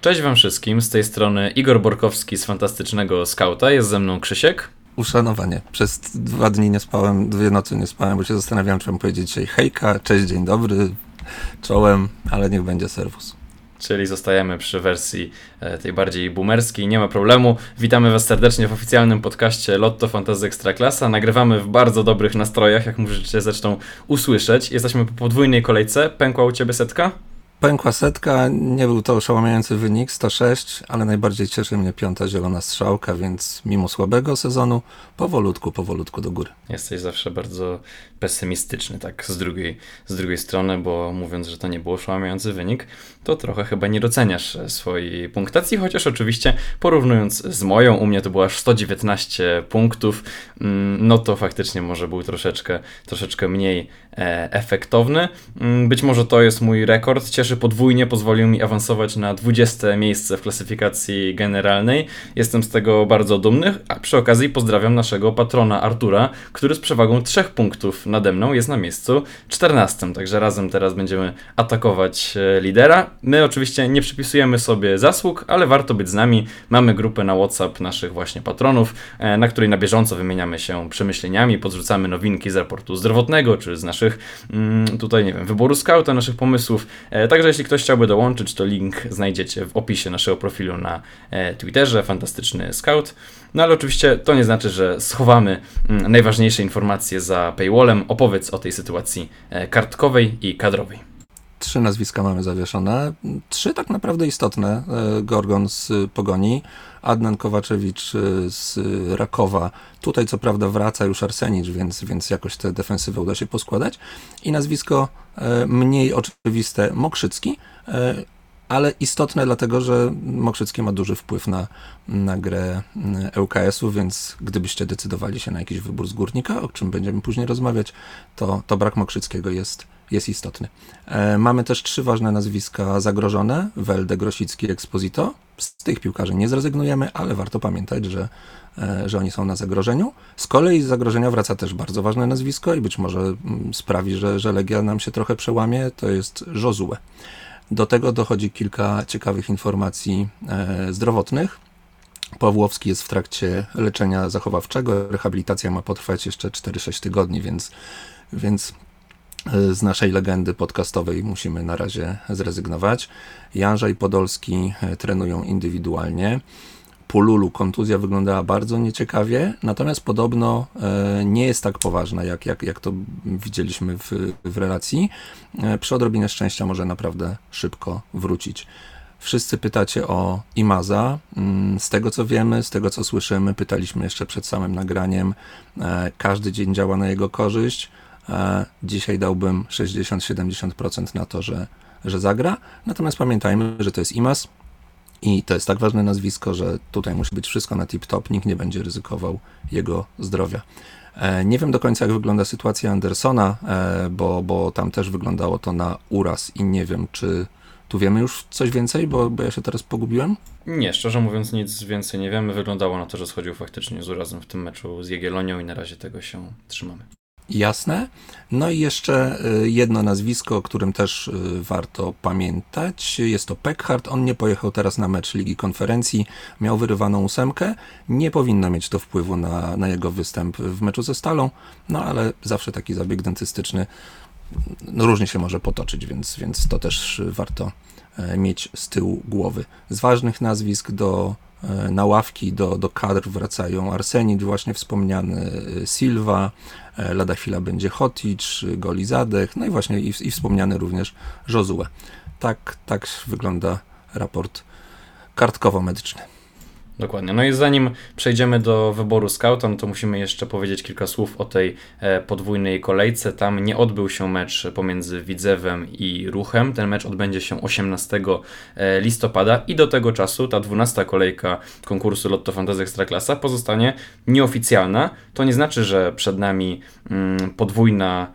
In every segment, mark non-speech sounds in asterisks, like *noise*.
Cześć wam wszystkim, z tej strony Igor Borkowski z Fantastycznego Skauta, jest ze mną Krzysiek. Uszanowanie. Przez dwa dni nie spałem, dwie nocy nie spałem, bo się zastanawiałem, czy mam powiedzieć dzisiaj hejka, cześć, dzień dobry, czołem, ale niech będzie serwus. Czyli zostajemy przy wersji e, tej bardziej boomerskiej, nie ma problemu. Witamy Was serdecznie w oficjalnym podcaście Lotto Fantasy Ekstraklasa. Nagrywamy w bardzo dobrych nastrojach, jak możecie zresztą usłyszeć. Jesteśmy po podwójnej kolejce. Pękła u Ciebie setka? Pękła setka, nie był to oszałamiający wynik, 106, ale najbardziej cieszy mnie piąta zielona strzałka, więc mimo słabego sezonu, powolutku, powolutku do góry. Jesteś zawsze bardzo pesymistyczny, tak z drugiej, z drugiej strony, bo mówiąc, że to nie był oszałamiający wynik, to trochę chyba nie doceniasz swojej punktacji, chociaż oczywiście porównując z moją, u mnie to było aż 119 punktów, mm, no to faktycznie może był troszeczkę, troszeczkę mniej e, efektowny. Mm, być może to jest mój rekord, cieszy podwójnie, pozwolił mi awansować na 20 miejsce w klasyfikacji generalnej. Jestem z tego bardzo dumny, a przy okazji pozdrawiam naszego patrona Artura, który z przewagą 3 punktów nade mną jest na miejscu 14, także razem teraz będziemy atakować e, lidera. My oczywiście nie przypisujemy sobie zasług, ale warto być z nami. Mamy grupę na WhatsApp naszych właśnie patronów, e, na której na bieżąco wymieniamy się przemyśleniami, podrzucamy nowinki z raportu zdrowotnego, czy z naszych mm, tutaj, nie wiem, wyboru scouta, naszych pomysłów. E, także jeśli ktoś chciałby dołączyć, to link znajdziecie w opisie naszego profilu na Twitterze, fantastyczny scout. No ale oczywiście to nie znaczy, że schowamy mm, najważniejsze informacje za paywallem. Opowiedz o tej sytuacji kartkowej i kadrowej. Trzy nazwiska mamy zawieszone. Trzy tak naprawdę istotne. E, Gorgon z Pogoni, Adnan Kowaczewicz e, z Rakowa. Tutaj co prawda wraca już Arsenicz, więc, więc jakoś te defensywy uda się poskładać. I nazwisko e, mniej oczywiste Mokrzycki, ale istotne dlatego, że Mokrzycki ma duży wpływ na, na grę ŁKS-u, więc gdybyście decydowali się na jakiś wybór z górnika, o czym będziemy później rozmawiać, to, to brak Mokrzyckiego jest jest istotny. E, mamy też trzy ważne nazwiska zagrożone: Welde, Grosicki, Exposito. Z tych piłkarzy nie zrezygnujemy, ale warto pamiętać, że, e, że oni są na zagrożeniu. Z kolei z zagrożenia wraca też bardzo ważne nazwisko i być może mm, sprawi, że, że Legia nam się trochę przełamie. To jest Josue. Do tego dochodzi kilka ciekawych informacji e, zdrowotnych. Pawłowski jest w trakcie leczenia zachowawczego. Rehabilitacja ma potrwać jeszcze 4-6 tygodni, więc, więc z naszej legendy podcastowej musimy na razie zrezygnować. Janża i Podolski e, trenują indywidualnie. Pululu kontuzja wyglądała bardzo nieciekawie, natomiast podobno e, nie jest tak poważna, jak, jak, jak to widzieliśmy w, w relacji. E, przy odrobinie szczęścia może naprawdę szybko wrócić. Wszyscy pytacie o Imaza. Mm, z tego co wiemy, z tego co słyszymy, pytaliśmy jeszcze przed samym nagraniem. Każdy dzień działa na jego korzyść. Dzisiaj dałbym 60-70% na to, że, że zagra. Natomiast pamiętajmy, że to jest IMAS i to jest tak ważne nazwisko, że tutaj musi być wszystko na tip-top, nikt nie będzie ryzykował jego zdrowia. E, nie wiem do końca, jak wygląda sytuacja Andersona, e, bo, bo tam też wyglądało to na uraz i nie wiem, czy tu wiemy już coś więcej, bo, bo ja się teraz pogubiłem? Nie, szczerze mówiąc nic więcej nie wiemy. Wyglądało na to, że schodził faktycznie z urazem w tym meczu z Jagiellonią i na razie tego się trzymamy. Jasne. No i jeszcze y, jedno nazwisko, o którym też y, warto pamiętać. Jest to Peckhardt. On nie pojechał teraz na mecz Ligi Konferencji. Miał wyrywaną ósemkę. Nie powinno mieć to wpływu na, na jego występ w meczu ze Stalą, no ale zawsze taki zabieg dentystyczny no, różnie się może potoczyć, więc, więc to też warto e, mieć z tyłu głowy. Z ważnych nazwisk do e, na ławki do, do kadr wracają Arsenid, właśnie wspomniany e, Silva, lada chwila będzie Hotic, Goli Zadech, no i właśnie i, i wspomniany również Josue. Tak, tak wygląda raport kartkowo-medyczny. Dokładnie. No i zanim przejdziemy do wyboru scouta, no to musimy jeszcze powiedzieć kilka słów o tej e, podwójnej kolejce. Tam nie odbył się mecz pomiędzy Widzewem i Ruchem. Ten mecz odbędzie się 18 e, listopada i do tego czasu ta 12 kolejka konkursu Lotto Fantasy Ekstraklasa pozostanie nieoficjalna. To nie znaczy, że przed nami mm, podwójna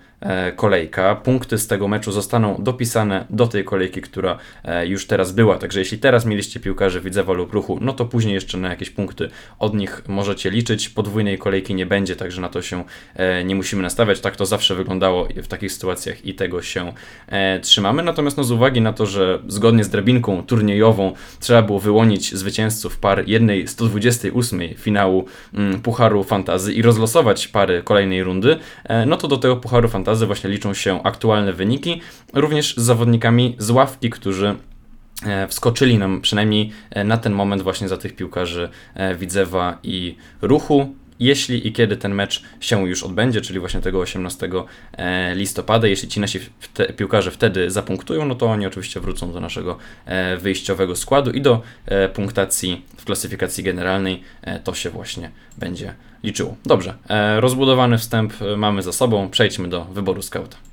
kolejka. Punkty z tego meczu zostaną dopisane do tej kolejki, która już teraz była. Także jeśli teraz mieliście piłkarzy Widzewa lub Ruchu, no to później jeszcze na jakieś punkty od nich możecie liczyć. Podwójnej kolejki nie będzie, także na to się nie musimy nastawiać. Tak to zawsze wyglądało w takich sytuacjach i tego się trzymamy. Natomiast no, z uwagi na to, że zgodnie z drabinką turniejową trzeba było wyłonić zwycięzców par jednej 128 finału mm, Pucharu Fantazy i rozlosować pary kolejnej rundy, e, no to do tego Pucharu Fantazy właśnie liczą się aktualne wyniki, również z zawodnikami z ławki, którzy e, wskoczyli nam przynajmniej e, na ten moment właśnie za tych piłkarzy Widzewa i Ruchu jeśli i kiedy ten mecz się już odbędzie, czyli właśnie tego 18 e, listopada. Jeśli ci nasi piłkarze wtedy zapunktują, no to oni oczywiście wrócą do naszego e, wyjściowego składu i do e, punktacji w klasyfikacji generalnej to się właśnie będzie liczyło. Dobrze, rozbudowany wstęp mamy za sobą, przejdźmy do wyboru skauta.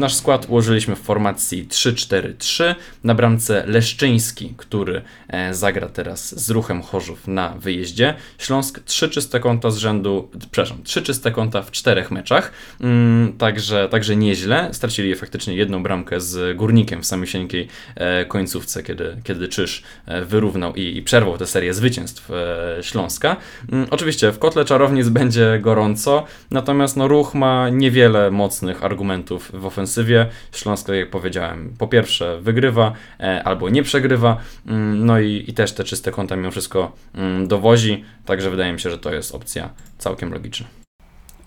Nasz skład ułożyliśmy w formacji 3-4-3. Na bramce Leszczyński, który e, zagra teraz z ruchem Chorzów na wyjeździe. Śląsk 3 czyste konta z rzędu, przepraszam, 3 czyste konta w czterech meczach. Mm, także, także nieźle. Stracili faktycznie jedną bramkę z Górnikiem w samysieńkiej e, końcówce, kiedy, kiedy Czyż e, wyrównał i, i przerwał tę serię zwycięstw Śląska. Mm, oczywiście w kotle czarownic *laughs* będzie gorąco, natomiast no, ruch ma niewiele mocnych argumentów w ofensywie ofensywie. Śląsk, tak jak powiedziałem, po pierwsze wygrywa e, albo nie przegrywa, mm, no i, i też te czyste konta mimo wszystko mm, dowozi, także wydaje mi się, że to jest opcja całkiem logiczna.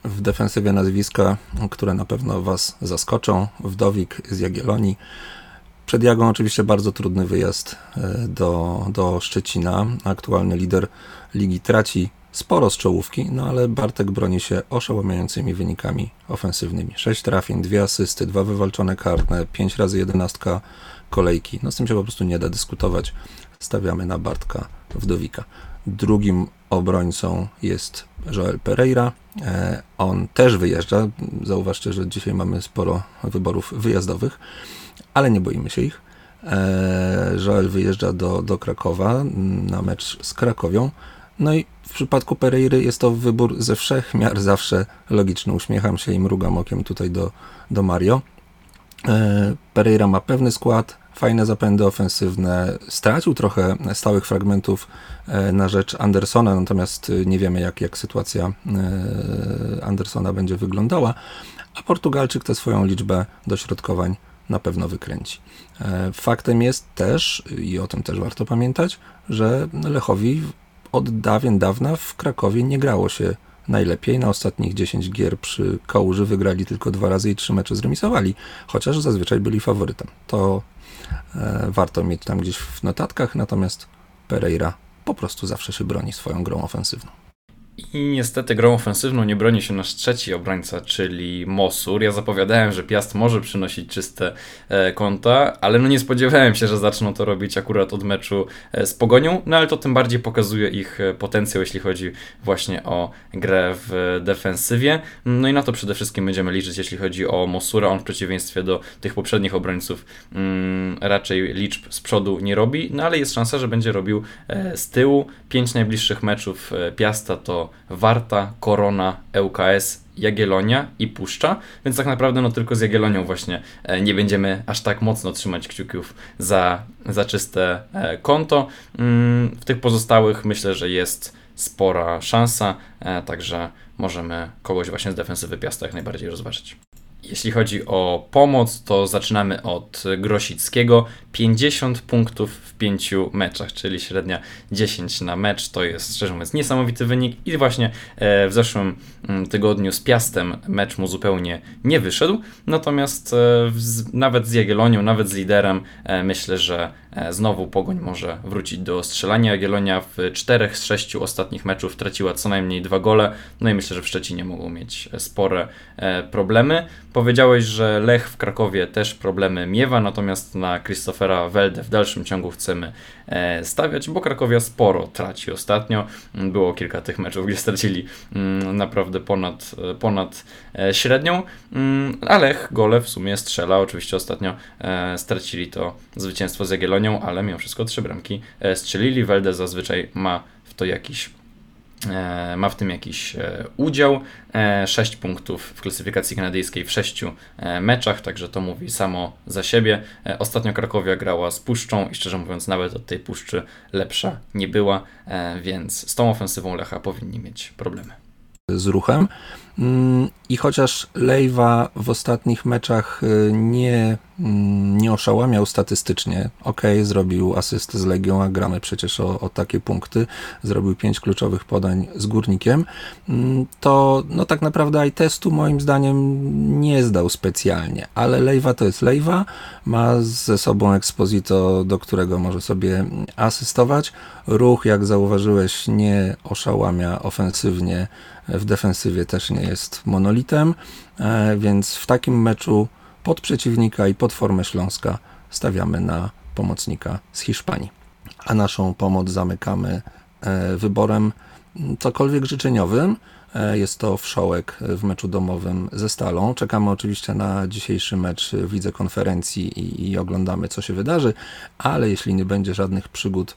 W defensywie nazwiska, które na pewno Was zaskoczą, Wdowik z Jagiellonii. Przed Jagą oczywiście bardzo trudny wyjazd e, do, do Szczecina. Aktualny lider ligi traci sporo z czołówki, no ale Bartek broni się oszałamiającymi wynikami ofensywnymi. 6 trafień, 2 asysty, 2 wywalczone kartne, 5 razy 11 kolejki. No z tym się po prostu nie da dyskutować. Stawiamy na Bartka Wdowika. Drugim obrońcą jest Joel Pereira. E, on też wyjeżdża. Zauważcie, że dzisiaj mamy sporo wyborów wyjazdowych, ale nie boimy się ich. E, Joel wyjeżdża do, do Krakowa na mecz z Krakowią. No i w przypadku Pereiry jest to wybór ze wszech miar zawsze logiczny. Uśmiecham się i mrugam okiem tutaj do, do Mario. E, Pereira ma pewny skład, fajne zapędy ofensywne, stracił trochę stałych fragmentów e, na rzecz Andersona, natomiast nie wiemy jak, jak sytuacja e, Andersona będzie wyglądała, a Portugalczyk tę swoją liczbę dośrodkowań na pewno wykręci. Faktem jest też, i o tym też warto pamiętać, że Lechowi od dawien dawna w Krakowie nie grało się najlepiej. Na ostatnich 10 gier przy Kałuży wygrali tylko dwa razy i trzy mecze zremisowali, chociaż zazwyczaj byli faworytem. To e, warto mieć tam gdzieś w notatkach, natomiast Pereira po prostu zawsze się broni swoją grą ofensywną. I niestety grą ofensywną nie broni się nasz trzeci obrońca, czyli Mosur. Ja zapowiadałem, że Piast może przynosić czyste e, konta, ale no nie spodziewałem się, że zaczną to robić akurat od meczu e, z Pogonią, no ale to tym bardziej pokazuje ich e, potencjał, jeśli chodzi właśnie o grę w defensywie. No i na to przede wszystkim będziemy liczyć, jeśli chodzi o Mosura. On w przeciwieństwie do tych poprzednich obrońców mm, raczej liczb z przodu nie robi, no ale jest szansa, że będzie robił z tyłu. Pięć najbliższych meczów Piasta to Warta, Korona, ŁKS, Jagiellonia i Puszcza, więc tak naprawdę no tylko z Jagiellonią właśnie e, nie będziemy aż tak mocno trzymać kciuków za, za czyste e, konto. Mm, w tych pozostałych myślę, że jest spora szansa, e, także możemy kogoś właśnie z defensywy Piasta jak najbardziej rozważyć. Jeśli chodzi o pomoc, to zaczynamy od Grosickiego. 50 punktów w 5 meczach, czyli średnia 10 na mecz. To jest szczerze mówiąc niesamowity wynik. I właśnie e, w zeszłym mm, tygodniu z Piastem mecz mu zupełnie nie wyszedł. Natomiast e, nawet z Jagiellonią, nawet z liderem e, myślę, że znowu Pogoń może wrócić do strzelania. Jagiellonia w 4 z 6 ostatnich meczów traciła co najmniej dwa gole. No i myślę, że w Szczecinie mogą mieć spore problemy. Powiedziałeś, że Lech w Krakowie też problemy miewa, natomiast na Christophera Welde w dalszym ciągu chcemy e, stawiać, bo Krakowia sporo traci ostatnio. Było kilka tych meczów, gdzie stracili mm, naprawdę ponad, e, ponad e, średnią, mm, a Lech gole w sumie strzela. Oczywiście ostatnio stracili to zwycięstwo z Jagiellonią gonią, ale mimo wszystko trzy bramki strzelili. Welde zazwyczaj ma w to jakiś E, ma w tym jakiś e, udział. 6 e, punktów w klasyfikacji kanadyjskiej w 6 meczach, także to mówi samo za siebie. Ostatnio Krakowia grała z Puszczą i szczerze mówiąc nawet od tej Puszczy lepsza nie była, więc z tą ofensywą Lecha powinni mieć problemy z ruchem. Mm, I chociaż Lejwa w ostatnich meczach y, nie, mm, nie oszałamiał statystycznie, ok, zrobił asystę z Legią, a gramy przecież o, o takie punkty, zrobił pięć kluczowych podań z Górnikiem, mm, to no tak naprawdę i testu moim zdaniem nie zdał specjalnie, ale Lejwa to jest Lejwa, ma ze sobą Exposito, do którego może sobie asystować. Ruch, jak zauważyłeś, nie oszałamia ofensywnie w defensywie też nie jest monolitem, e, więc w takim meczu pod przeciwnika i pod formę Śląska stawiamy na pomocnika z Hiszpanii. A naszą pomoc zamykamy e, wyborem cokolwiek życzeniowym. E, jest to wszołek w meczu domowym ze Stalą. Czekamy oczywiście na dzisiejszy mecz w Lidze Konferencji i, i oglądamy, co się wydarzy, ale jeśli nie będzie żadnych przygód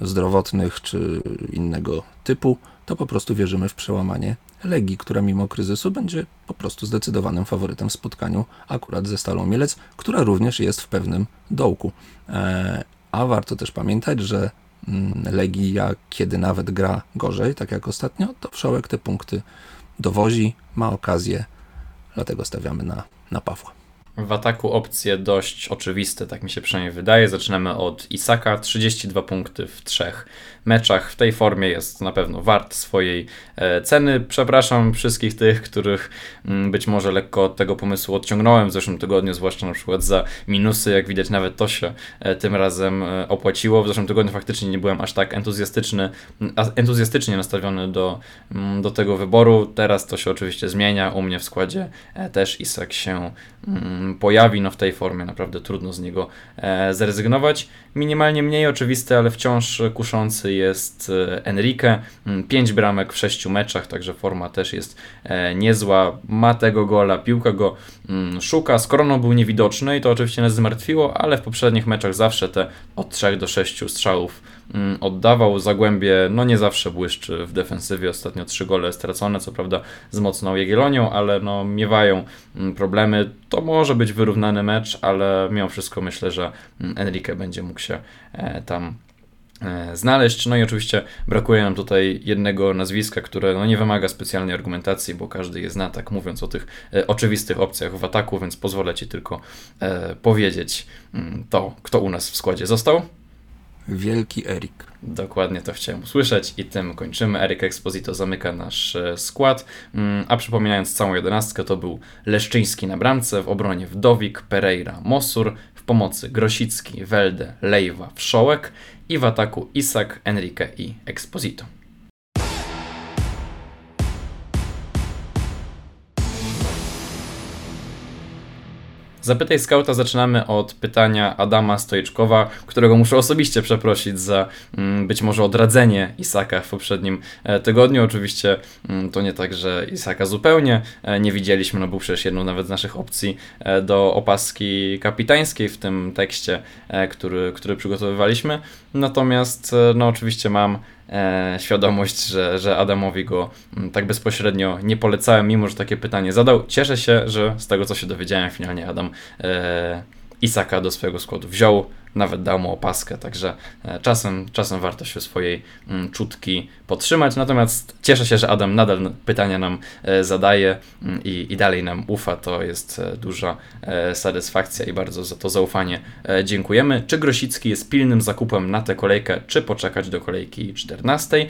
zdrowotnych czy innego typu, to po prostu wierzymy w przełamanie Legii, która mimo kryzysu będzie po prostu zdecydowanym faworytem w spotkaniu akurat ze Stalą Mielec, która również jest w pewnym dołku. E, a warto też pamiętać, że mm, Legia, kiedy nawet gra gorzej, tak jak ostatnio, to Wszołek te punkty dowozi, ma okazję, dlatego stawiamy na, na Pawła. W ataku opcje dość oczywiste, tak mi się przynajmniej wydaje. Zaczynamy od Isaka, 32 punkty w trzech meczach. W tej formie jest na pewno wart swojej e, ceny. Przepraszam wszystkich tych, których mm, być może lekko od tego pomysłu odciągnąłem w zeszłym tygodniu, zwłaszcza na przykład za minusy. Jak widać, nawet to się e, tym razem e, opłaciło. W zeszłym tygodniu faktycznie nie byłem aż tak entuzjastyczny, entuzjastycznie nastawiony do, mm, do tego wyboru. Teraz to się oczywiście zmienia. U mnie w składzie też Isak się mm, pojawi. No w tej formie naprawdę trudno z niego zrezygnować. Minimalnie mniej oczywisty, ale wciąż kuszący jest e, Enrique. 5 mm, bramek w 6 meczach, także forma też jest e, niezła. Ma tego gola, piłka go mm, szuka. Skoro on był niewidoczny i to oczywiście nas zmartwiło, ale w poprzednich meczach zawsze te od 3 do 6 strzałów oddawał. Zagłębie no nie zawsze błyszczy w defensywie. Ostatnio 3 gole stracone, co prawda z mocną Jagiellonią, ale no miewają problemy. To może być wyrównany mecz, ale mimo wszystko myślę, że Enrique będzie mógł się e, tam E, znaleźć. No i oczywiście brakuje nam tutaj jednego nazwiska, które no nie wymaga specjalnej argumentacji, bo każdy je zna, tak mówiąc o tych e, oczywistych opcjach w ataku, więc pozwolę Ci tylko powiedzieć mm, to, kto u nas w składzie został. Wielki Erik. Dokładnie to chciałem usłyszeć i tym kończymy. Erik Exposito zamyka nasz e, skład. Mm, a przypominając całą jedenastkę, to był Leszczyński na bramce, w obronie Wdowik, Pereira, Mosur, w pomocy Grosicki, Welde, Lejwa, Wszołek i w ataku Isak, Enrique i Exposito. Zapytaj Skauta zaczynamy od pytania Adama Stojczkowa, którego muszę osobiście przeprosić za mm, być może odradzenie Isaka w poprzednim e, tygodniu. Oczywiście mm, to nie tak, że Isaka zupełnie e, nie widzieliśmy, no był przecież jedną nawet z naszych opcji e, do opaski kapitańskiej w tym tekście, który, który przygotowywaliśmy. Natomiast no oczywiście mam świadomość, że, że Adamowi go mm, tak bezpośrednio nie polecałem, mimo że takie pytanie zadał. Cieszę się, że z tego co się dowiedziałem, finalnie Adam e, Isaka do swojego składu wziął nawet dał mu opaskę, także e, czasem, czasem warto się swojej mm, czutki podtrzymać. Natomiast cieszę się, że Adam nadal pytania nam e, zadaje mm, i, i dalej nam ufa. To jest e, duża satysfakcja i bardzo za to zaufanie dziękujemy. Czy Grosicki jest pilnym zakupem na tę kolejkę, czy poczekać do kolejki 14?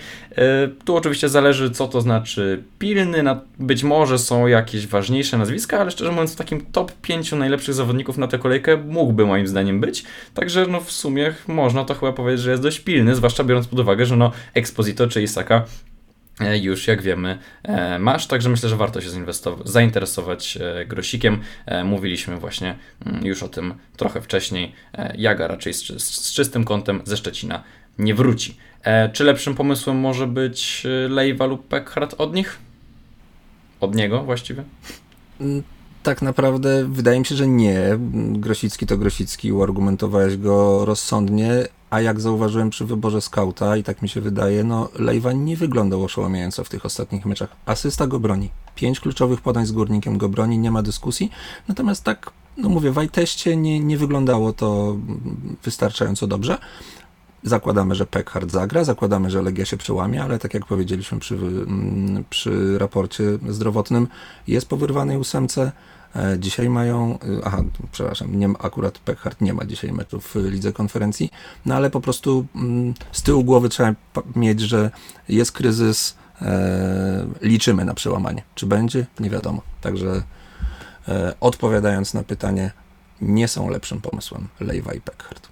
Tu oczywiście zależy, co to znaczy pilny. Być może są jakieś ważniejsze nazwiska, ale szczerze mówiąc, w takim top 5 najlepszych zawodników na tę kolejkę mógłby moim zdaniem być. Także Także no w sumie można to chyba powiedzieć, że jest dość pilny, zwłaszcza biorąc pod uwagę, że no Exposito czy Isaka e, już jak wiemy e, masz, także myślę, że warto się zainteresować e, grosikiem. Mówiliśmy właśnie mm, już o tym trochę wcześniej. Jaga raczej z, z czystym kątem ze Szczecina nie wróci. Czy lepszym pomysłem może być Lejwa lub Pekhart od nich? Od niego właściwie? Tak naprawdę wydaje mi się, że nie. Grosicki to Grosicki, uargumentowałeś go rozsądnie, a jak zauważyłem przy wyborze skauta, i tak mi się wydaje, no Lejwa nie wyglądał oszałamiająco w tych ostatnich meczach. Asysta go broni. Pięć kluczowych podań z górnikiem go broni, nie ma dyskusji. Natomiast tak, no mówię, w nie, nie wyglądało to wystarczająco dobrze. Zakładamy, że Peckhard zagra, zakładamy, że Legia się przełamie, ale tak jak powiedzieliśmy przy, przy raporcie zdrowotnym, jest po wyrwanej ósemce. E, dzisiaj mają, y, aha, przepraszam, nie, akurat Peckhard nie ma dzisiaj meczów w lidze konferencji, no ale po prostu z tyłu głowy trzeba mieć, że jest kryzys, e, liczymy na przełamanie. Czy będzie? Nie wiadomo. Także e, odpowiadając na pytanie, nie są lepszym pomysłem Lejwa i Peckhard.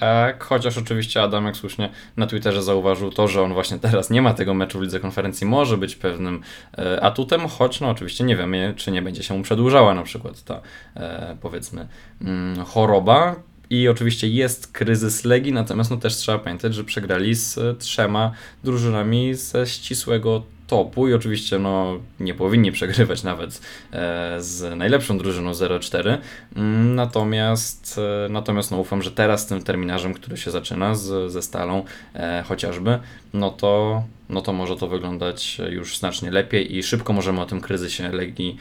Tak, chociaż oczywiście Adam, jak słusznie na Twitterze zauważył to, że on właśnie teraz nie ma tego meczu w lidze konferencji, może być pewnym e, atutem, choć no oczywiście nie wiemy, czy nie będzie się mu przedłużała na przykład ta e, powiedzmy mm, choroba. I oczywiście jest kryzys Legii, natomiast no też trzeba pamiętać, że przegrali z e, trzema drużynami ze ścisłego topu i oczywiście no, nie powinni przegrywać nawet e, z najlepszą drużyną 0-4. Mm, natomiast, e, natomiast no, ufam, że teraz tym terminarzem, który się zaczyna z, ze Stalą e, chociażby, no to, no to może to wyglądać już znacznie lepiej i szybko możemy o tym kryzysie Legii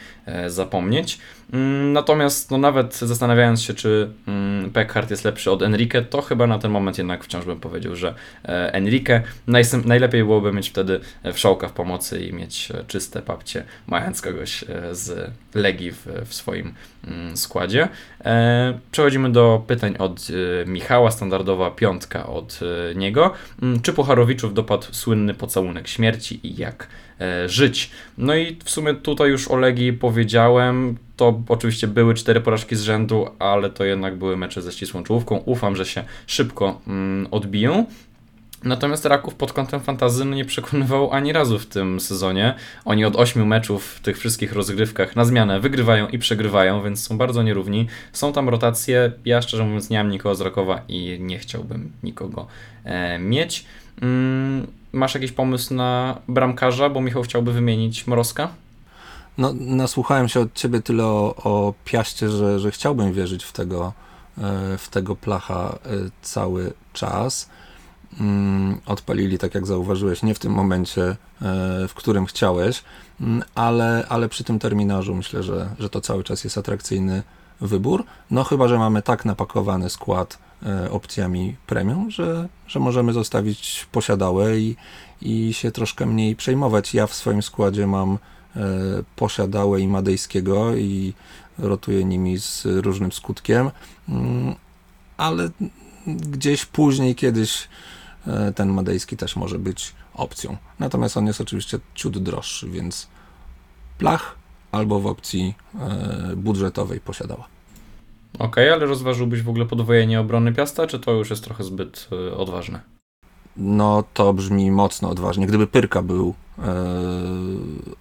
zapomnieć. Mm, natomiast no, nawet zastanawiając się, czy mm, Peckhart jest lepszy od Enrique, to chyba na ten moment jednak wciąż bym powiedział, że Enrique najlepiej byłoby mieć wtedy wszołka w pomocy i mieć e, czyste papcie, mając kogoś e, z Legii w, w swoim składzie. E, przechodzimy do pytań od Michała, standardowa piątka od niego. Mm, czy Pucharowiczów dopadł słynny pocałunek śmierci i jak żyć? No i w sumie tutaj już o Legii powiedziałem, to oczywiście były cztery porażki z rzędu, ale to jednak były mecze ze ścisłą czołówką. Ufam, że się szybko mm, odbiją. Natomiast Raków pod kątem fantazy nie przekonywał ani razu w tym sezonie. Oni od ośmiu meczów w tych wszystkich rozgrywkach na zmianę wygrywają i przegrywają, więc są bardzo nierówni. Są tam rotacje. Ja szczerze mówiąc nie mam nikogo z Rakowa i nie chciałbym nikogo e, mieć. Mm, masz jakiś pomysł na bramkarza, bo Michał chciałby wymienić Mrozka? No, nasłuchałem się od ciebie tyle o, o Piaście, że, że chciałbym wierzyć w tego, e, w tego placha e, cały czas. Mm, odpalili, tak jak zauważyłeś, nie w tym momencie, e, w którym chciałeś, mm, ale, ale przy tym terminarzu myślę, że, że to cały czas jest atrakcyjny wybór. No chyba, że mamy tak napakowany skład e, opcjami premium, że, że możemy zostawić posiadałe i, i się troszkę mniej przejmować. Ja w swoim składzie mam e, posiadałe i madejskiego i rotuję nimi z różnym skutkiem, mm, ale gdzieś później kiedyś ten madejski też może być opcją. Natomiast on jest oczywiście ciut droższy, więc plach albo w opcji e, budżetowej posiadała. Okej, okay, ale rozważyłbyś w ogóle podwojenie obrony Piasta, czy to już jest trochę zbyt e, odważne? No to brzmi mocno odważnie. Gdyby Pyrka był e,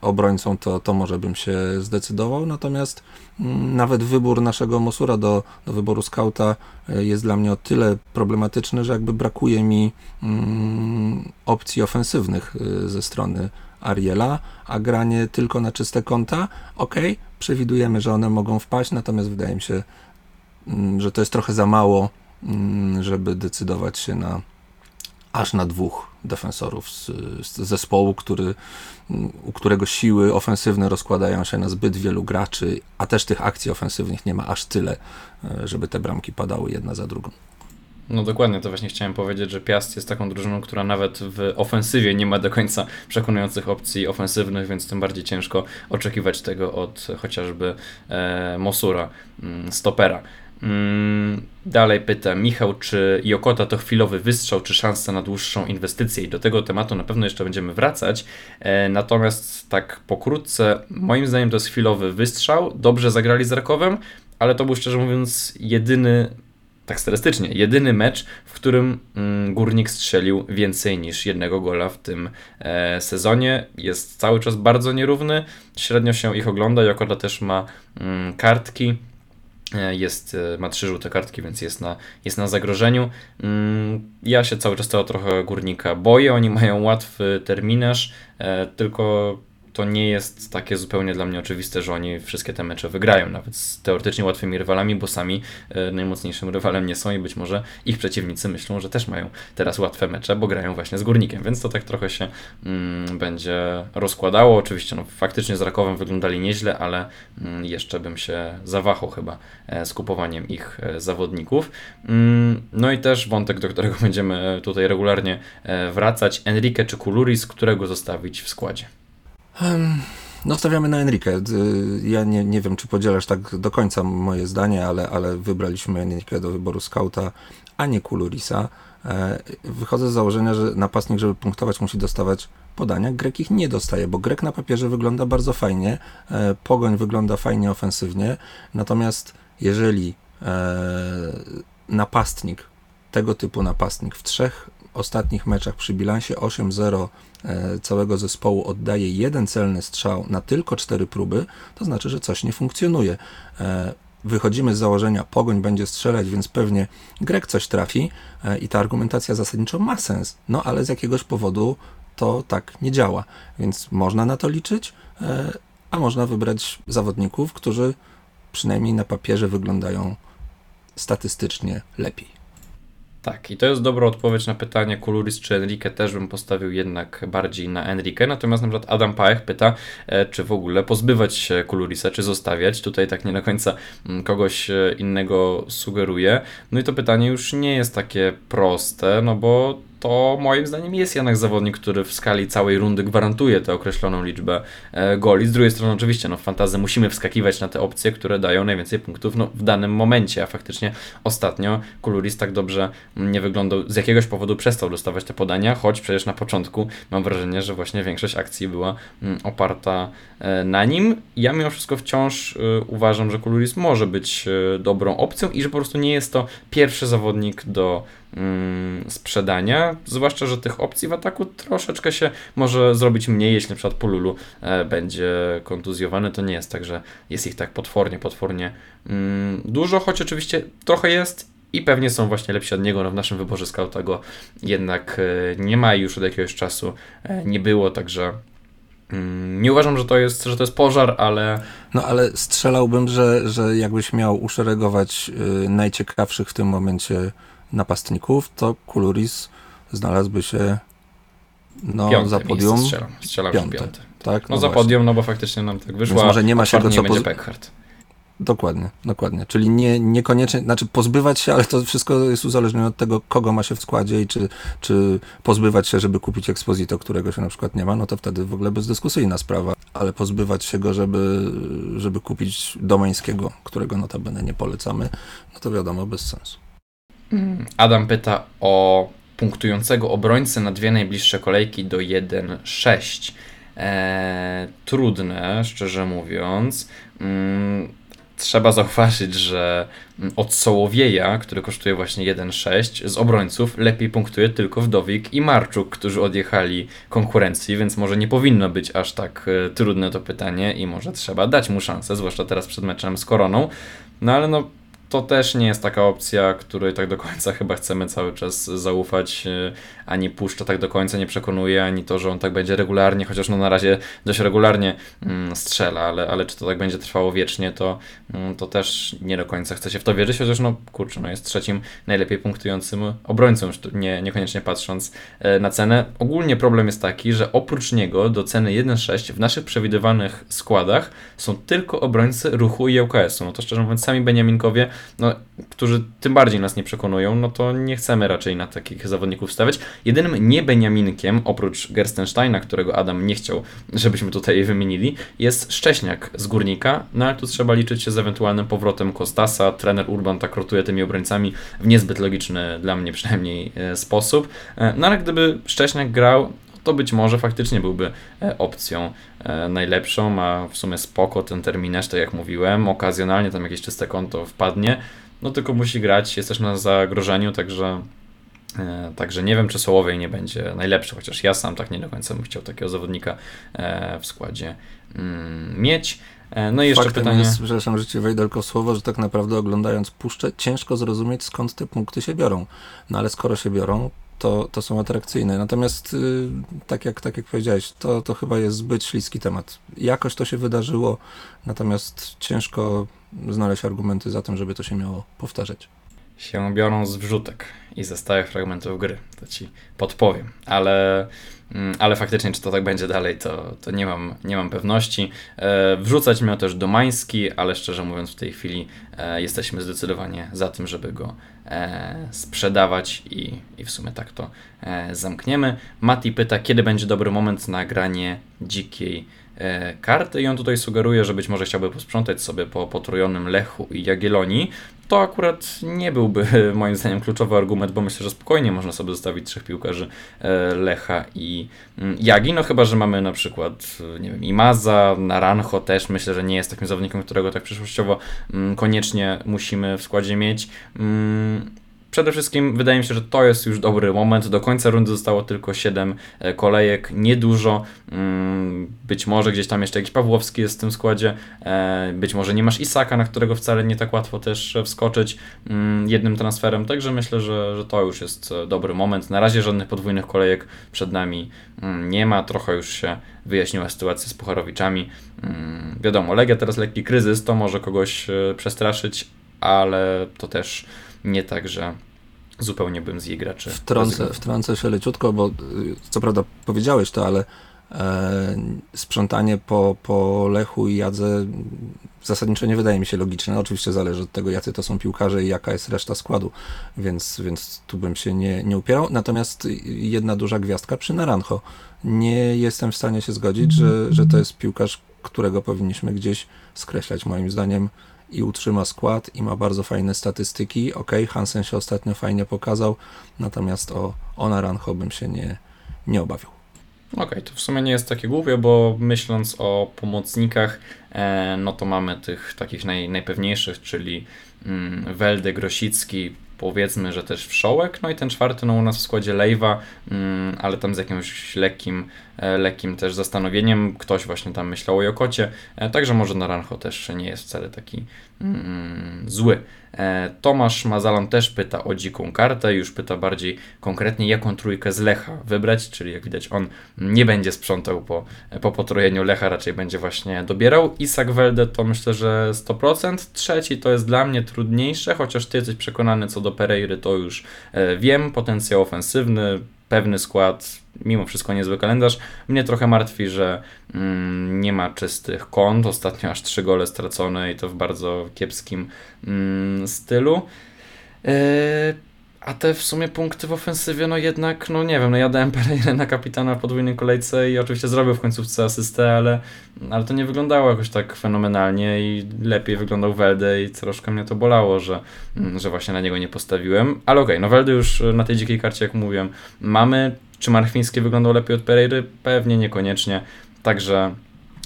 obrońcą, to, to może bym się zdecydował. Natomiast m, mm, nawet wybór naszego Mosura do, do wyboru skauta e, jest dla mnie o tyle problematyczny, że jakby brakuje mi m, mm, opcji ofensywnych e, ze strony Ariela, a granie tylko na czyste konta, ok, przewidujemy, że one mogą wpaść, natomiast wydaje mi się, m, mm, że to jest trochę za mało, żeby decydować się na aż na dwóch defensorów z, z, zespołu, który, u którego siły ofensywne rozkładają się na zbyt wielu graczy, a też tych akcji ofensywnych nie ma aż tyle, e, żeby te bramki padały jedna za drugą. No dokładnie, to właśnie chciałem powiedzieć, że Piast jest taką drużyną, która nawet w ofensywie nie ma do końca przekonujących opcji ofensywnych, więc tym bardziej ciężko oczekiwać tego od chociażby e, Mosura, mm, stopera. Mm, dalej pyta Michał, czy Jokota to chwilowy wystrzał, czy szansa na dłuższą inwestycję i do tego tematu na pewno jeszcze będziemy wracać. E, natomiast tak pokrótce, moim zdaniem to jest chwilowy wystrzał, dobrze zagrali z Rakowem, ale to był szczerze mówiąc jedyny, tak statystycznie, jedyny mecz, w którym mm, Górnik strzelił więcej niż jednego gola w tym e, sezonie. Jest cały czas bardzo nierówny, średnio się ich ogląda, Jokota też ma mm, kartki, jest, e, ma trzy żółte kartki, więc jest na, jest na zagrożeniu. Mm, ja się cały czas tego trochę górnika boję. Oni mają łatwy terminarz, e, tylko to nie jest takie zupełnie dla mnie oczywiste, że oni wszystkie te mecze wygrają, nawet z teoretycznie łatwymi rywalami, bo sami e, najmocniejszym rywalem nie są i być może ich przeciwnicy myślą, że też mają teraz łatwe mecze, bo grają właśnie z Górnikiem, więc to tak trochę się mm, będzie rozkładało. Oczywiście no, faktycznie z Rakowem wyglądali nieźle, ale mm, jeszcze bym się zawahał chyba e, z kupowaniem ich e, zawodników. Mm, no i też wątek, do którego *laughs* będziemy tutaj regularnie e, wracać, Enrique czy Kuluris, którego zostawić w składzie? No stawiamy na Enrique. Ja nie, nie wiem, czy podzielasz tak do końca moje zdanie, ale, ale wybraliśmy Enrique do wyboru skauta, a nie Kulurisa. E, wychodzę z założenia, że napastnik, żeby punktować, musi dostawać podania. Grek ich nie dostaje, bo Grek na papierze wygląda bardzo fajnie, e, Pogoń wygląda fajnie ofensywnie, natomiast jeżeli e, napastnik, tego typu napastnik w trzech ostatnich meczach przy bilansie 8-0 e, całego zespołu oddaje jeden celny strzał na tylko cztery próby, to znaczy, że coś nie funkcjonuje. E, wychodzimy z założenia, pogoń będzie strzelać, więc pewnie Grek coś trafi e, i ta argumentacja zasadniczo ma sens, no ale z jakiegoś powodu to tak nie działa, więc można na to liczyć, a można wybrać zawodników, którzy przynajmniej na papierze wyglądają statystycznie lepiej. Tak, i to jest dobra odpowiedź na pytanie Kuluris czy Enrique, też bym postawił jednak bardziej na Enrique, natomiast na przykład Adam Paech pyta, e, czy w ogóle pozbywać się Kulurisa, czy zostawiać, tutaj tak nie do końca mm, kogoś e, innego sugeruje, no i to pytanie już nie jest takie proste, no bo to moim zdaniem jest jednak zawodnik, który w skali całej rundy gwarantuje tę określoną liczbę e, goli. Z drugiej strony oczywiście no, w fantazji musimy wskakiwać na te opcje, które dają najwięcej punktów no, w danym momencie, a faktycznie ostatnio Kuluris tak dobrze nie wyglądał, z jakiegoś powodu przestał dostawać te podania, choć przecież na początku mam wrażenie, że właśnie większość akcji była mm, oparta e, na nim. Ja mimo wszystko wciąż e, uważam, że Kuluris może być dobrą opcją i że po prostu nie jest to pierwszy zawodnik do Mm, sprzedania, zwłaszcza, że tych opcji w ataku troszeczkę się może zrobić mniej, jeśli na przykład Pululu e, będzie kontuzjowany, to nie jest tak, że jest ich tak potwornie, potwornie mm, dużo, choć oczywiście trochę jest i pewnie są właśnie lepsi od niego, no w naszym wyborze scouta go jednak e, nie ma już od jakiegoś czasu e, nie było, także mm, nie uważam, że to jest, że to jest pożar, ale. No ale strzelałbym, że, że jakbyś miał uszeregować najciekawszych w tym momencie napastników, to Kuluris znalazłby się no, piąte za podium. Strzelam, strzelam piąte. piąte. Tak? No, no za właśnie. podium, no bo faktycznie nam tak wyszło. Więc może nie ma się go co poz... Dokładnie, dokładnie. Czyli nie, niekoniecznie, znaczy pozbywać się, ale to wszystko jest uzależnione od tego, kogo ma się w składzie i czy, czy pozbywać się, żeby kupić Exposito, którego się na przykład nie ma, no to wtedy w ogóle bezdyskusyjna sprawa. Ale pozbywać się go, żeby, żeby kupić Domańskiego, którego notabene nie polecamy, no to wiadomo, bez sensu. Adam pyta o punktującego obrońcę na dwie najbliższe kolejki do 1-6. Eee, trudne, szczerze mówiąc. Mm, trzeba zauważyć, że od Sołowieja, który kosztuje właśnie 1,6, z obrońców lepiej punktuje tylko Wdowik i Marczuk, którzy odjechali konkurencji, więc może nie powinno być aż tak e, trudne to pytanie i może trzeba dać mu szansę, zwłaszcza teraz przed meczem z Koroną. No ale no to też nie jest taka opcja, której tak do końca chyba chcemy cały czas zaufać. E, ani puszcza tak do końca nie przekonuje, ani to, że on tak będzie regularnie, chociaż no na razie dość regularnie mm, strzela, ale, ale czy to tak będzie trwało wiecznie, to, mm, to też nie do końca chce się w to wierzyć, chociaż no kurczę, no jest trzecim najlepiej punktującym obrońcą, nie, niekoniecznie patrząc e, na cenę. Ogólnie problem jest taki, że oprócz niego do ceny 1.6 w naszych przewidywanych składach są tylko obrońcy ruchu i ŁKS-u. No to szczerze mówiąc, sami Beniaminkowie, no, którzy tym bardziej nas nie przekonują, no to nie chcemy raczej na takich zawodników stawiać. Jedynym niebeniaminkiem, oprócz Gerstensteina, którego Adam nie chciał, żebyśmy tutaj wymienili, jest Szcześniak z Górnika, no ale tu trzeba liczyć się z ewentualnym powrotem Kostasa. Trener Urban tak rotuje tymi obrońcami w niezbyt logiczny, dla mnie przynajmniej, e, sposób. E, no ale gdyby Szcześniak grał, to być może faktycznie byłby e, opcją najlepszą, a w sumie spoko ten terminarz, tak jak mówiłem, okazjonalnie tam jakieś czyste konto wpadnie, no tylko musi grać, jest też na zagrożeniu, także E, także nie wiem, czy Sołowej nie będzie najlepszy, chociaż ja sam tak nie do końca bym chciał takiego zawodnika e, w składzie mm, mieć. E, no i jeszcze Faktem pytanie. Jest, przepraszam, że ci wejdę tylko słowo, że tak naprawdę oglądając puszczę, ciężko zrozumieć skąd te punkty się biorą. No ale skoro się biorą, to, to są atrakcyjne. Natomiast y, tak jak, tak jak powiedziałeś, to, to chyba jest zbyt śliski temat. Jakoś to się wydarzyło, natomiast ciężko znaleźć argumenty za tym, żeby to się miało powtarzać. Się biorą z wrzutek i ze stałych fragmentów gry, to ci podpowiem, ale Mm, ale faktycznie, czy to tak będzie dalej, to, to nie, mam, nie mam pewności. E, wrzucać miał też Domański, ale szczerze mówiąc, w tej chwili e, jesteśmy zdecydowanie za tym, żeby go sprzedawać i, i w sumie tak to zamkniemy. Mati pyta, kiedy będzie dobry moment na granie dzikiej karty i on tutaj sugeruje, że być może chciałby posprzątać sobie po potrójonym Lechu i Jagiellonii, to akurat nie byłby *laughs* moim zdaniem kluczowy argument, bo myślę, że spokojnie można sobie zostawić trzech piłkarzy e, Lecha i mm, Jagi, no chyba, że mamy na przykład, e, nie wiem, Imaza, Naranjo też, myślę, że nie jest takim zawodnikiem, którego tak przyszłościowo mm, koniecznie musimy w składzie mieć. Przede wszystkim wydaje mi się, że to jest już dobry moment. Do końca rundy zostało tylko 7 e, kolejek, niedużo. Mm, być może gdzieś tam jeszcze jakiś Pawłowski jest w tym składzie. E, być może nie masz Isaka, na którego wcale nie tak łatwo też wskoczyć mm, jednym transferem. Także myślę, że, że to już jest e, dobry moment. Na razie żadnych podwójnych kolejek przed nami mm, nie ma. Trochę już się wyjaśniła sytuacja z Pucharowiczami. Wiadomo, Legia teraz lekki kryzys, to może kogoś przestraszyć, ale to też nie tak, że zupełnie bym z jej graczy. Wtrącę, wtrącę się leciutko, bo y, co prawda powiedziałeś to, ale e, sprzątanie po, po Lechu i Jadze zasadniczo nie wydaje mi się logiczne. Oczywiście zależy od tego, jacy to są piłkarze i jaka jest reszta składu, więc, więc tu bym się nie, nie upierał. Natomiast jedna duża gwiazdka przy Naranjo. Nie jestem w stanie się zgodzić, że, że to jest piłkarz, którego powinniśmy gdzieś skreślać. Moim zdaniem i utrzyma skład i ma bardzo fajne statystyki. Ok, Hansen się ostatnio fajnie pokazał, natomiast o, o Naranjo bym się nie, nie obawiał. Okej, okay, to w sumie nie jest takie głupie, bo myśląc o pomocnikach, e, no to mamy tych takich naj, najpewniejszych, czyli mm, Welde, Grosicki, powiedzmy, że też Wszołek, no i ten czwarty no u nas w składzie Lejwa, mm, ale tam z jakimś lekkim, lekkim też zastanowieniem, ktoś właśnie tam myślał o Jokocie, e, także może Naranjo też nie jest wcale taki mm, zły. E, Tomasz Mazalan też pyta o dziką kartę, już pyta bardziej konkretnie, jaką trójkę z Lecha wybrać, czyli jak widać on nie będzie sprzątał po, po potrojeniu Lecha, raczej będzie właśnie dobierał. Isak Welde to myślę, że 100%. Trzeci to jest dla mnie trudniejsze, chociaż ty jesteś przekonany co do Pereiry, to już e, wiem. Potencjał ofensywny, pewny skład, mimo wszystko niezły kalendarz. Mnie trochę martwi, że mm, nie ma czystych kąt. Ostatnio aż trzy gole stracone i to w bardzo kiepskim mm, stylu. Yy, a te w sumie punkty w ofensywie, no jednak, no nie wiem, no ja dałem Pereira na kapitana w podwójnej kolejce i oczywiście zrobił w końcówce asystę, ale, ale to nie wyglądało jakoś tak fenomenalnie i lepiej wyglądał Welde i troszkę mnie to bolało, że, mm, że właśnie na niego nie postawiłem. Ale okej, okay, no Welde już na tej dzikiej karcie, jak mówiłem, mamy. Czy Marchwiński wyglądał lepiej od Pereiry? Pewnie niekoniecznie. Także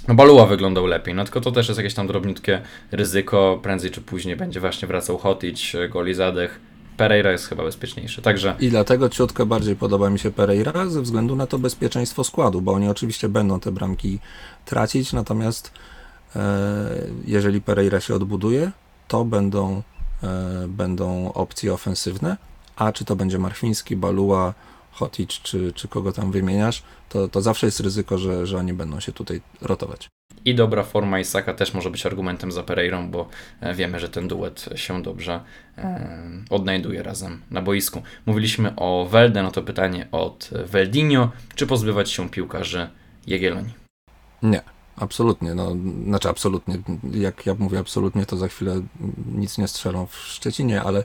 no Baluła wyglądał lepiej, no tylko to też jest jakieś tam drobniutkie ryzyko, prędzej czy później będzie właśnie wracał Hotić, Goli Zadech, Pereira jest chyba bezpieczniejszy. Także... I dlatego ciutkę bardziej podoba mi się Pereira ze względu na to bezpieczeństwo składu, bo oni oczywiście będą te bramki tracić, natomiast e, jeżeli Pereira się odbuduje, to będą, e, będą opcje ofensywne, a czy to będzie Marfiński, Baluła, Hotic, czy, czy kogo tam wymieniasz, to, to zawsze jest ryzyko, że, że oni będą się tutaj rotować. I dobra forma Isaka też może być argumentem za Pereirą, bo e, wiemy, że ten duet się dobrze e, odnajduje razem na boisku. Mówiliśmy o Welde, no to pytanie od Veldinho, czy pozbywać się piłkarzy Jagiellonii? Nie, absolutnie. No, znaczy absolutnie. Jak ja mówię absolutnie, to za chwilę nic nie strzelą w Szczecinie, ale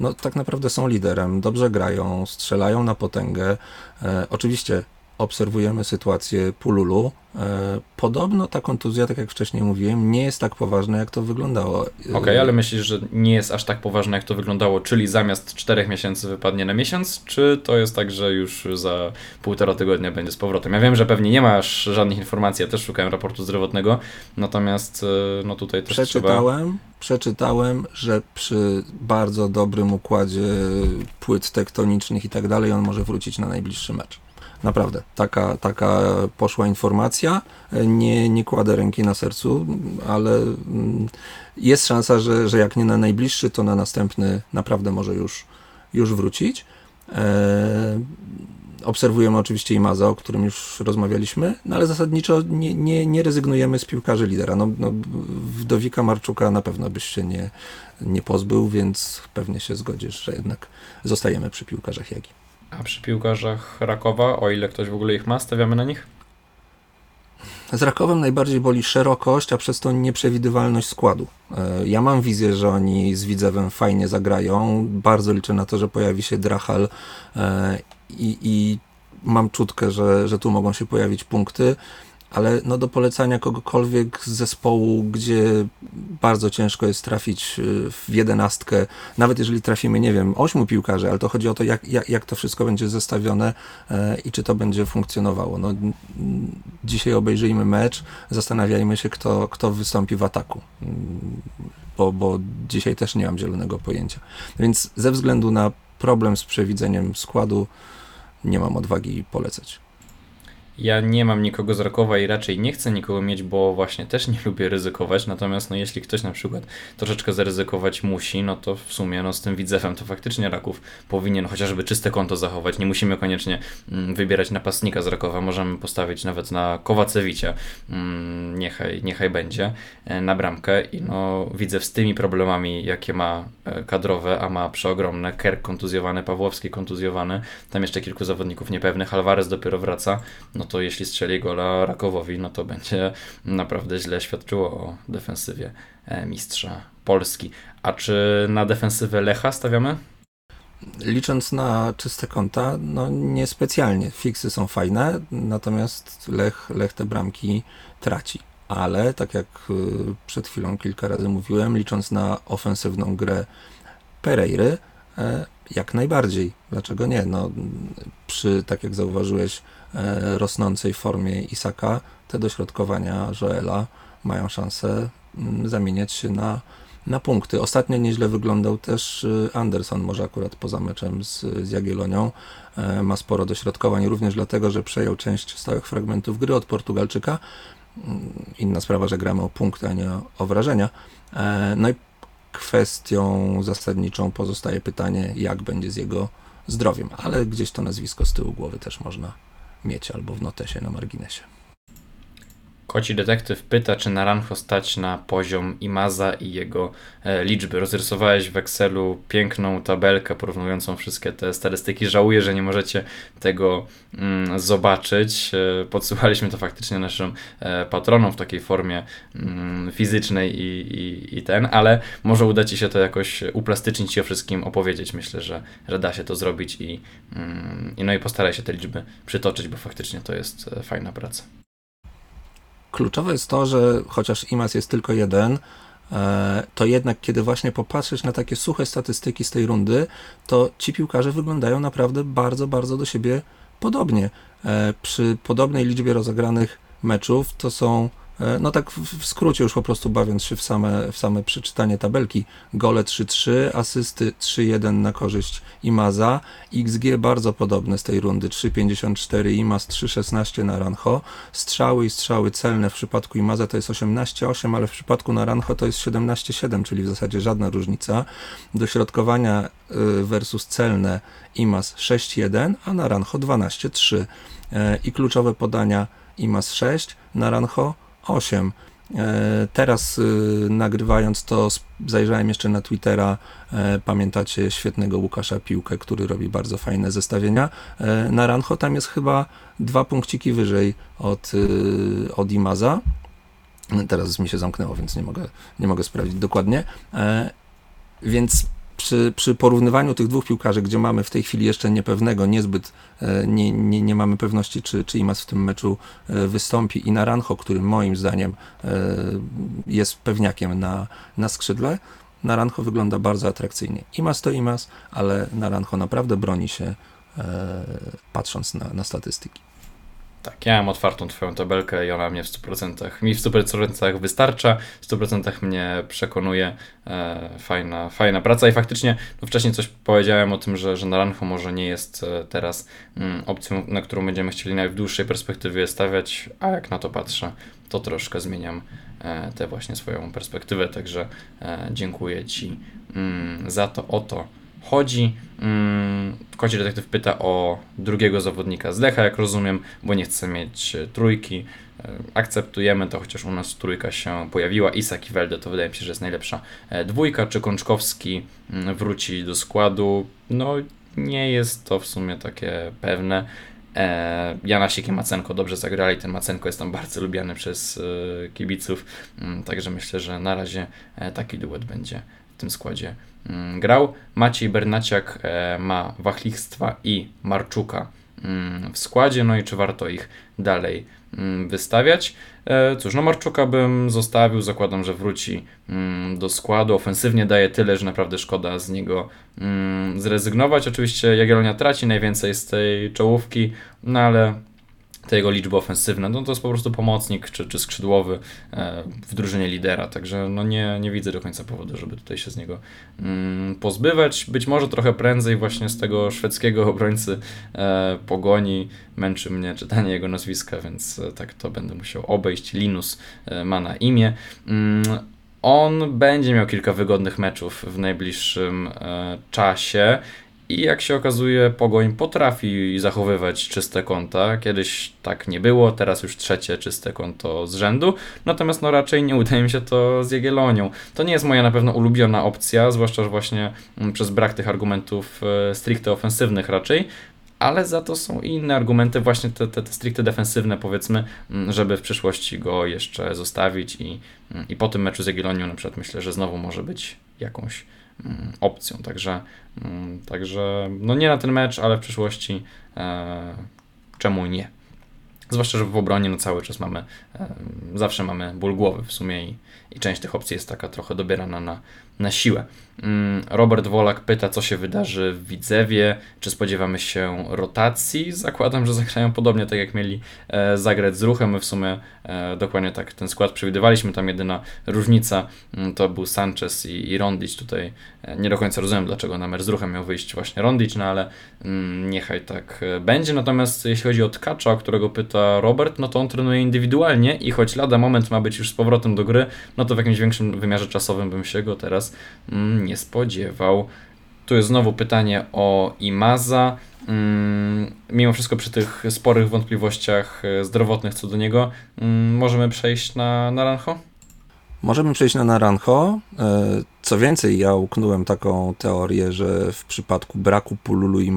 no, tak naprawdę są liderem, dobrze grają, strzelają na potęgę. E, oczywiście obserwujemy sytuację Pululu. E, podobno ta kontuzja, tak jak wcześniej mówiłem, nie jest tak poważna, jak to wyglądało. Okej, okay, ale myślisz, że nie jest aż tak poważna, jak to wyglądało, czyli zamiast czterech miesięcy wypadnie na miesiąc, czy to jest tak, że już za półtora tygodnia będzie z powrotem? Ja wiem, że pewnie nie masz żadnych informacji, ja też szukałem raportu zdrowotnego, natomiast e, no tutaj też przeczytałem, trzeba... Przeczytałem, że przy bardzo dobrym układzie płyt tektonicznych i tak dalej, on może wrócić na najbliższy mecz. Naprawdę, taka, taka poszła informacja. Nie, nie kładę ręki na sercu, ale mm, jest szansa, że, że jak nie na najbliższy, to na następny naprawdę może już, już wrócić. E, obserwujemy oczywiście Imaza, o którym już rozmawialiśmy, no ale zasadniczo nie, nie, nie rezygnujemy z piłkarzy lidera. No, no, Wdowika Marczuka na pewno byś się nie, nie pozbył, więc pewnie się zgodzisz, że jednak zostajemy przy piłkarzach Jagi. A przy piłkarzach Rakowa, o ile ktoś w ogóle ich ma, stawiamy na nich? Z Rakowem najbardziej boli szerokość, a przez to nieprzewidywalność składu. E, ja mam wizję, że oni z Widzewem fajnie zagrają. Bardzo liczę na to, że pojawi się Drachal e, i, i mam czutkę, że, że tu mogą się pojawić punkty ale no do polecania kogokolwiek z zespołu, gdzie bardzo ciężko jest trafić y, w jedenastkę, nawet jeżeli trafimy, nie wiem, ośmiu piłkarzy, ale to chodzi o to, jak, jak, jak to wszystko będzie zestawione e, i czy to będzie funkcjonowało. No, dzisiaj obejrzyjmy mecz, zastanawiajmy się, kto, kto wystąpi w ataku, bo, bo dzisiaj też nie mam zielonego pojęcia. Więc ze względu na problem z przewidzeniem składu, nie mam odwagi polecać. Ja nie mam nikogo z Rakowa i raczej nie chcę nikogo mieć, bo właśnie też nie *laughs* lubię ryzykować. Natomiast no, jeśli ktoś na przykład troszeczkę zaryzykować musi, no to w sumie no, z tym widzewem to faktycznie Raków powinien chociażby czyste konto zachować. Nie musimy koniecznie mm, wybierać napastnika z Rakowa. Możemy postawić nawet na Kowacewicia. Mm, niechaj, niechaj będzie e, na bramkę. I no, widzę z tymi problemami, jakie ma e, kadrowe, a ma przeogromne. Kerk kontuzjowany, Pawłowski kontuzjowany. Tam jeszcze kilku zawodników niepewnych. Alvarez dopiero wraca. No to jeśli strzeli gola Rakowowi, no to będzie naprawdę źle świadczyło o defensywie e, mistrza Polski. A czy na defensywę Lecha stawiamy? Licząc na czyste konta, no niespecjalnie. Fiksy są fajne, natomiast Lech, Lech te bramki traci. Ale, tak jak y, przed chwilą kilka razy mówiłem, licząc na ofensywną grę Pereiry, e, jak najbardziej. Dlaczego nie? No, przy, tak jak zauważyłeś, rosnącej formie Isaka, te dośrodkowania Joela mają szansę mm, zamieniać się na, na punkty. Ostatnio nieźle wyglądał też y, Anderson, może akurat poza meczem z, z Jagiellonią. E, ma sporo dośrodkowań, również dlatego, że przejął część stałych fragmentów gry od Portugalczyka. Mm, inna sprawa, że gramy o punkty, a nie o wrażenia. E, no i kwestią zasadniczą pozostaje pytanie, jak będzie z jego zdrowiem, ale gdzieś to nazwisko z tyłu głowy też można mieć albo w notesie na marginesie. Koci detektyw pyta, czy Naranjo stać na poziom Imaza i jego e, liczby. Rozrysowałeś w Excelu piękną tabelkę porównującą wszystkie te statystyki. Żałuję, że nie możecie tego mm, zobaczyć. E, podsyłaliśmy to faktycznie naszym e, patronom w takiej formie mm, fizycznej i, i, i, ten, ale może uda Ci się to jakoś uplastycznić i o wszystkim opowiedzieć. Myślę, że, że da się to zrobić i, mm, no i postaraj się te liczby przytoczyć, bo faktycznie to jest e, fajna praca. Kluczowe jest to, że chociaż IMAS jest tylko jeden, e, to jednak kiedy właśnie popatrzysz na takie suche statystyki z tej rundy, to ci piłkarze wyglądają naprawdę bardzo, bardzo do siebie podobnie. E, przy podobnej liczbie rozegranych meczów to są no tak w skrócie już po prostu bawiąc się w same, w same przeczytanie tabelki. Gole 3-3, asysty 3-1 na korzyść Imaza, XG bardzo podobne z tej rundy, 3,54 Imaz, 3,16 na Rancho, strzały i strzały celne w przypadku Imaza to jest 18,8, ale w przypadku Naranjo to jest 17,7, czyli w zasadzie żadna różnica. Dośrodkowania y, versus celne Imaz 6,1, a Naranjo 12,3 e, i kluczowe podania Imaz 6, Naranjo 8. E, teraz y, nagrywając to, zajrzałem jeszcze na Twittera. E, pamiętacie świetnego Łukasza Piłkę, który robi bardzo fajne zestawienia. E, na Rancho tam jest chyba dwa punkciki wyżej od, y, od Imaza. Teraz mi się zamknęło, więc nie mogę, nie mogę sprawdzić dokładnie. Więc przy, przy porównywaniu tych dwóch piłkarzy, gdzie mamy w tej chwili jeszcze niepewnego, niezbyt e, nie, nie, nie mamy pewności, czy, czy Imas w tym meczu e, wystąpi i Naranjo, który moim zdaniem e, jest pewniakiem na, na skrzydle, Naranjo wygląda bardzo atrakcyjnie. Imas to Imas, ale Naranjo naprawdę broni się patrząc na, na statystyki. Tak, ja mam otwartą Twoją tabelkę i ona mnie w 100%, mi w 100% wystarcza, w 100% mnie przekonuje. E, fajna, fajna praca i faktycznie no wcześniej coś powiedziałem o tym, że, że Naranjo może nie jest e, teraz mm, opcją, na którą będziemy chcieli w dłuższej perspektywie stawiać, a jak na to patrzę, to troszkę zmieniam e, tę właśnie swoją perspektywę, także e, dziękuję Ci mm, za to. O to chodzi. Mm, Koci detektyw pyta o drugiego zawodnika z Lecha, jak rozumiem, bo nie chce mieć trójki. Akceptujemy to, chociaż u nas trójka się pojawiła. Isak i Welde to wydaje mi się, że jest najlepsza dwójka. Czy Kączkowski mm, wróci do składu? No, nie jest to w sumie takie pewne. E, Janasik i Macenko dobrze zagrali. Ten Macenko jest tam bardzo lubiany przez e, kibiców, mm, także myślę, że na razie e, taki duet będzie w tym składzie grał. Maciej Bernaciak ma Wachlichstwa i Marczuka mm, w składzie, no i czy warto ich dalej wystawiać? Cóż, no Marczuka bym zostawił, zakładam, że wróci do składu. Ofensywnie daje tyle, że naprawdę szkoda z niego mm, zrezygnować. Oczywiście Jagiellonia traci najwięcej z tej czołówki, no ale te jego liczby ofensywne, no to jest po prostu pomocnik czy, czy skrzydłowy e, w drużynie lidera, także no nie, nie widzę do końca powodu, żeby tutaj się z niego mm, pozbywać. Być może trochę prędzej właśnie z tego szwedzkiego obrońcy e, pogoni męczy mnie czytanie jego nazwiska, więc e, tak to będę musiał obejść. Linus ma na imię. Mm, on będzie miał kilka wygodnych meczów w najbliższym czasie. I jak się okazuje, Pogoń potrafi zachowywać czyste konta. Kiedyś tak nie było, teraz już trzecie czyste konto z rzędu. Natomiast no raczej nie udaje mi się to z Jagiellonią. To nie jest moja na pewno ulubiona opcja, zwłaszcza że właśnie mm, przez brak tych argumentów e, stricte ofensywnych raczej ale za to są inne argumenty, właśnie te, te, te stricte defensywne, powiedzmy, mm, żeby w przyszłości go jeszcze zostawić i, mm, i po tym meczu z Jagiellonią na przykład myślę, że znowu może być jakąś opcją. Także, także no nie na ten mecz, ale w przyszłości e, czemu nie? Zwłaszcza, że w obronie no cały czas mamy, e, zawsze mamy ból głowy w sumie i, i część tych opcji jest taka trochę dobierana na, na siłę. Mm, Robert Wolak pyta, co się wydarzy w Widzewie, czy spodziewamy się rotacji. Zakładam, że zagrają podobnie tak jak mieli e, zagrać z ruchem. My w sumie e, dokładnie tak ten skład przewidywaliśmy. Tam jedyna różnica mm, to był Sanchez i, i Rondic. Tutaj e, nie do końca rozumiem, dlaczego na mecz z ruchem miał wyjść właśnie Rondic, no ale mm, niechaj tak będzie. Natomiast jeśli chodzi o Tkacza, o którego pyta Robert, no to on trenuje indywidualnie i choć lada moment ma być już z powrotem do gry, no to w jakimś większym wymiarze czasowym bym się go teraz nie spodziewał. Tu jest znowu pytanie o Imaza. Mm, mimo wszystko przy tych sporych wątpliwościach e, zdrowotnych co do niego, mm, możemy przejść na Naranjo? Możemy przejść na Naranjo. E, co więcej, ja uknąłem taką teorię, że w przypadku braku Pululu i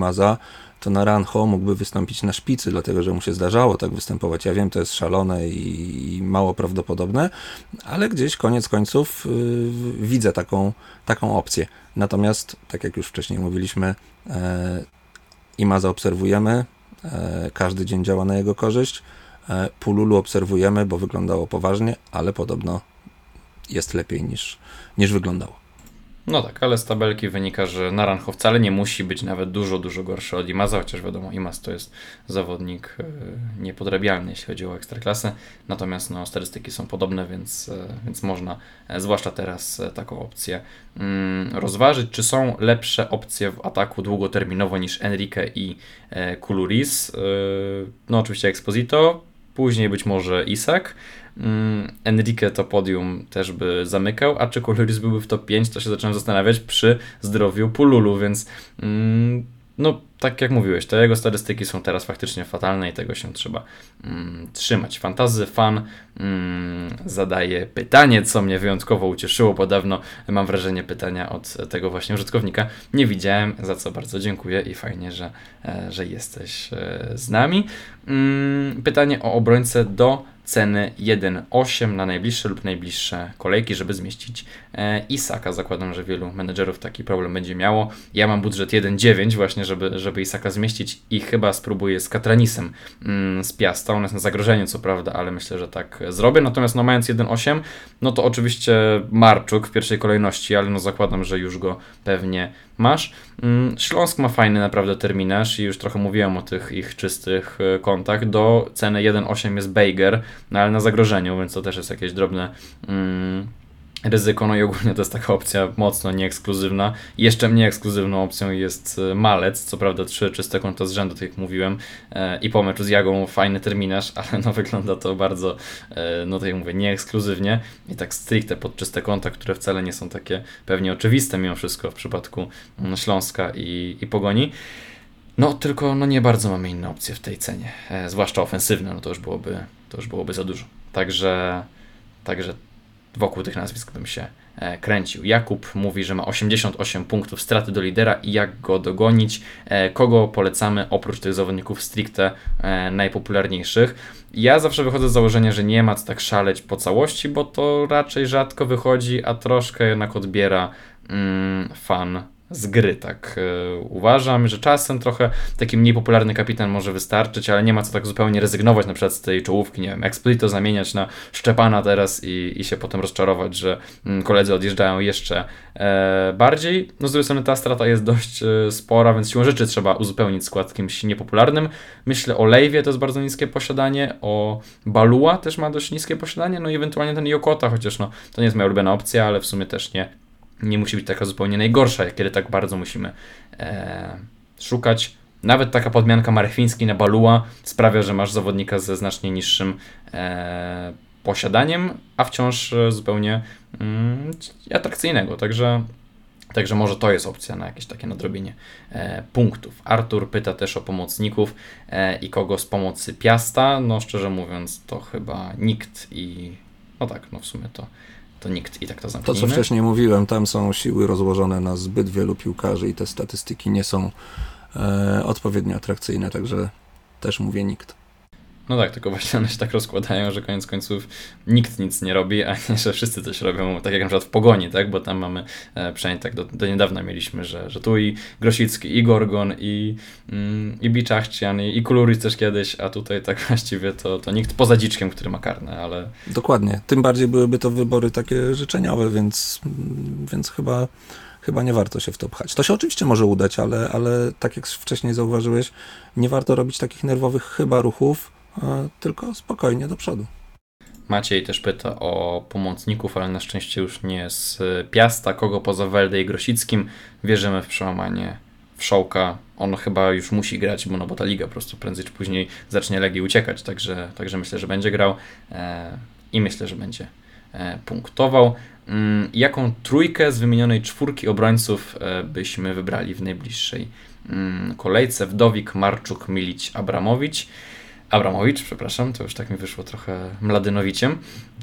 To Naranjo mógłby wystąpić na szpicy, dlatego że mu się zdarzało tak występować. Ja wiem, to jest szalone i, mało prawdopodobne, ale gdzieś koniec końców yy, widzę taką, taką opcję. Natomiast, tak jak już wcześniej mówiliśmy, yy, Ima zaobserwujemy, yy, każdy dzień działa na jego korzyść. E, Pululu obserwujemy, bo wyglądało poważnie, ale podobno jest lepiej niż, niż wyglądało. No tak, ale z tabelki wynika, że Naranjo wcale nie musi być nawet dużo, dużo gorszy od Imaza, chociaż wiadomo, Imaz to jest zawodnik e, niepodrabialny, jeśli chodzi o ekstraklasę. Natomiast no, statystyki są podobne, więc, e, więc można, e, zwłaszcza teraz, taką opcję mm, rozważyć. Czy są lepsze opcje w ataku długoterminowo niż Enrique i Kuluris? No oczywiście Exposito, później być może Isak. Mm, Enrique to podium też by zamykał, a czy Kuluris byłby w top 5, to się zacząłem zastanawiać przy zdrowiu Pululu, więc mm, no tak jak mówiłeś, te jego statystyki są teraz faktycznie fatalne i tego się trzeba mm, trzymać. Fantazy fan mm, zadaje pytanie, co mnie wyjątkowo ucieszyło, bo dawno mam wrażenie pytania od tego właśnie użytkownika nie widziałem, za co bardzo dziękuję i fajnie, że, e, że jesteś e, z nami. Mm, pytanie o obrońcę do ceny 1,8 na najbliższe lub najbliższe kolejki, żeby zmieścić e, Isaka. Zakładam, że wielu menedżerów taki problem będzie miało. Ja mam budżet 1,9 właśnie, żeby, żeby Isaka zmieścić i chyba spróbuję z Katranisem mm, z Piasta. On jest na zagrożeniu, co prawda, ale myślę, że tak zrobię. Natomiast no mając 1,8, no to oczywiście Marczuk w pierwszej kolejności, ale no zakładam, że już go pewnie masz. Mm, Śląsk ma fajny naprawdę terminarz i już trochę mówiłem o tych ich czystych e, kontach. Do ceny 1,8 jest Bejger, no ale na zagrożeniu, więc to też jest jakieś drobne mm, ryzyko, no i ogólnie to jest taka opcja mocno nieekskluzywna. Jeszcze mniej ekskluzywną opcją jest e, Malec, co prawda trzy czyste konta z rzędu, tak jak mówiłem, e, i po meczu z Jagą fajny terminarz, *laughs* ale no wygląda to bardzo, e, no tak jak mówię, nieekskluzywnie i tak stricte pod czyste konta, które wcale nie są takie pewnie oczywiste mimo wszystko w przypadku mm, Śląska i, i Pogoni. No tylko no nie bardzo mamy inne opcje w tej cenie, zwłaszcza ofensywne, no to już byłoby, to już byłoby za dużo. Także, także wokół tych nazwisk bym się e, kręcił. Jakub mówi, że ma 88 punktów straty do lidera i jak go dogonić. E, kogo polecamy oprócz tych zawodników stricte e, najpopularniejszych? Ja zawsze wychodzę z założenia, że nie ma co tak szaleć po całości, bo to raczej rzadko wychodzi, a troszkę jednak odbiera mm, fan z gry, tak e, uważam, że czasem trochę taki mniej popularny kapitan może wystarczyć, ale nie ma co tak zupełnie rezygnować na przykład z tej czołówki, nie wiem, Exploito zamieniać na Szczepana teraz i, i się potem rozczarować, że mm, koledzy odjeżdżają jeszcze e, bardziej. No z drugiej strony ta strata jest dość e, spora, więc siłą rzeczy trzeba uzupełnić skład kimś niepopularnym. Myślę o Lejwie, to jest bardzo niskie posiadanie, o Balua też ma dość niskie posiadanie, no i ewentualnie ten Jokota, chociaż no to nie jest moja ulubiona opcja, ale w sumie też nie nie musi być taka zupełnie najgorsza, kiedy tak bardzo musimy e, szukać. Nawet taka podmianka Marechwiński na Balua sprawia, że masz zawodnika ze znacznie niższym e, posiadaniem, a wciąż zupełnie mm, atrakcyjnego. Także, także może to jest opcja na jakieś takie nadrobienie e, punktów. Artur pyta też o pomocników e, i kogo z pomocy Piasta. No szczerze mówiąc, to chyba nikt i no tak, no w sumie to to nikt i tak to zamkniemy. To, co wcześniej mówiłem, tam są siły rozłożone na zbyt wielu piłkarzy i te statystyki nie są e, odpowiednio atrakcyjne, także też mówię nikt. No tak, tylko właśnie one się tak rozkładają, że koniec końców nikt nic nie robi, a nie, że wszyscy coś robią, tak jak na przykład w Pogoni, tak, bo tam mamy, e, przynajmniej tak do, do niedawna mieliśmy, że, że tu i Grosicki, i Gorgon, i, mm, i Biczachcian, i, i Kuluris też kiedyś, a tutaj tak *laughs* właściwie to, to nikt poza Dziczkiem, który ma karne, ale... Dokładnie, tym bardziej byłyby to wybory takie życzeniowe, więc, więc chyba chyba nie warto się w to pchać. To się oczywiście może udać, ale, ale tak jak wcześniej zauważyłeś, nie warto robić takich nerwowych chyba ruchów, tylko spokojnie do przodu. Maciej też pyta o pomocników, ale na szczęście już nie z Piasta, kogo poza Welde i Grosickim. Wierzymy w przełamanie Wszołka. On chyba już musi grać, bo, no, bo ta liga po prostu prędzej czy później zacznie Legii uciekać, także, także myślę, że będzie grał e, i myślę, że będzie e, punktował. Mm, jaką trójkę z wymienionej czwórki obrońców e, byśmy wybrali w najbliższej mm, kolejce? Wdowik, Marczuk, Milić, Abramowicz. Abramowicz, przepraszam, to już tak mi wyszło trochę Mladynowiciem.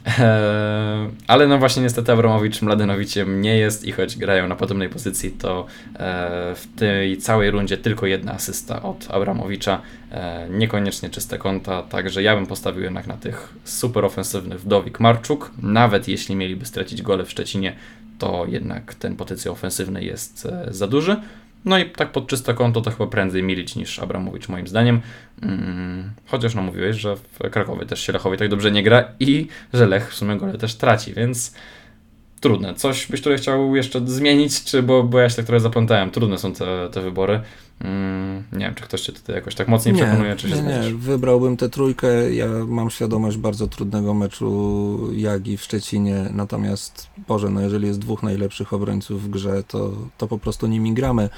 Eee, ale no właśnie niestety Abramowicz Mladynowiciem nie jest i choć grają na podobnej pozycji, to e, w tej całej rundzie tylko jedna asysta od Abramowicza, e, niekoniecznie czyste konta, także ja bym postawił jednak na tych super ofensywnych Wdowik Marczuk, nawet jeśli mieliby stracić gole w Szczecinie, to jednak ten potencjał ofensywny jest e, za duży. No i tak pod czyste konto to chyba prędzej Milić niż Abramowicz moim zdaniem. Hmm, chociaż no mówiłeś, że w Krakowie też się Lechowi tak dobrze nie gra i że Lech w sumie gole też traci, więc trudne. Coś byś tutaj chciał jeszcze zmienić, czy bo, bo ja się tak trochę zaplątałem. Trudne są te, te wybory. Mm, nie wiem, czy ktoś cię tutaj jakoś tak mocniej nie, przekonuje, czy się Nie, nie, wybrałbym tę trójkę. Ja mam świadomość bardzo trudnego meczu Jagi w Szczecinie, natomiast Boże, no jeżeli jest dwóch najlepszych obrońców w grze, to, to po prostu nimi gramy,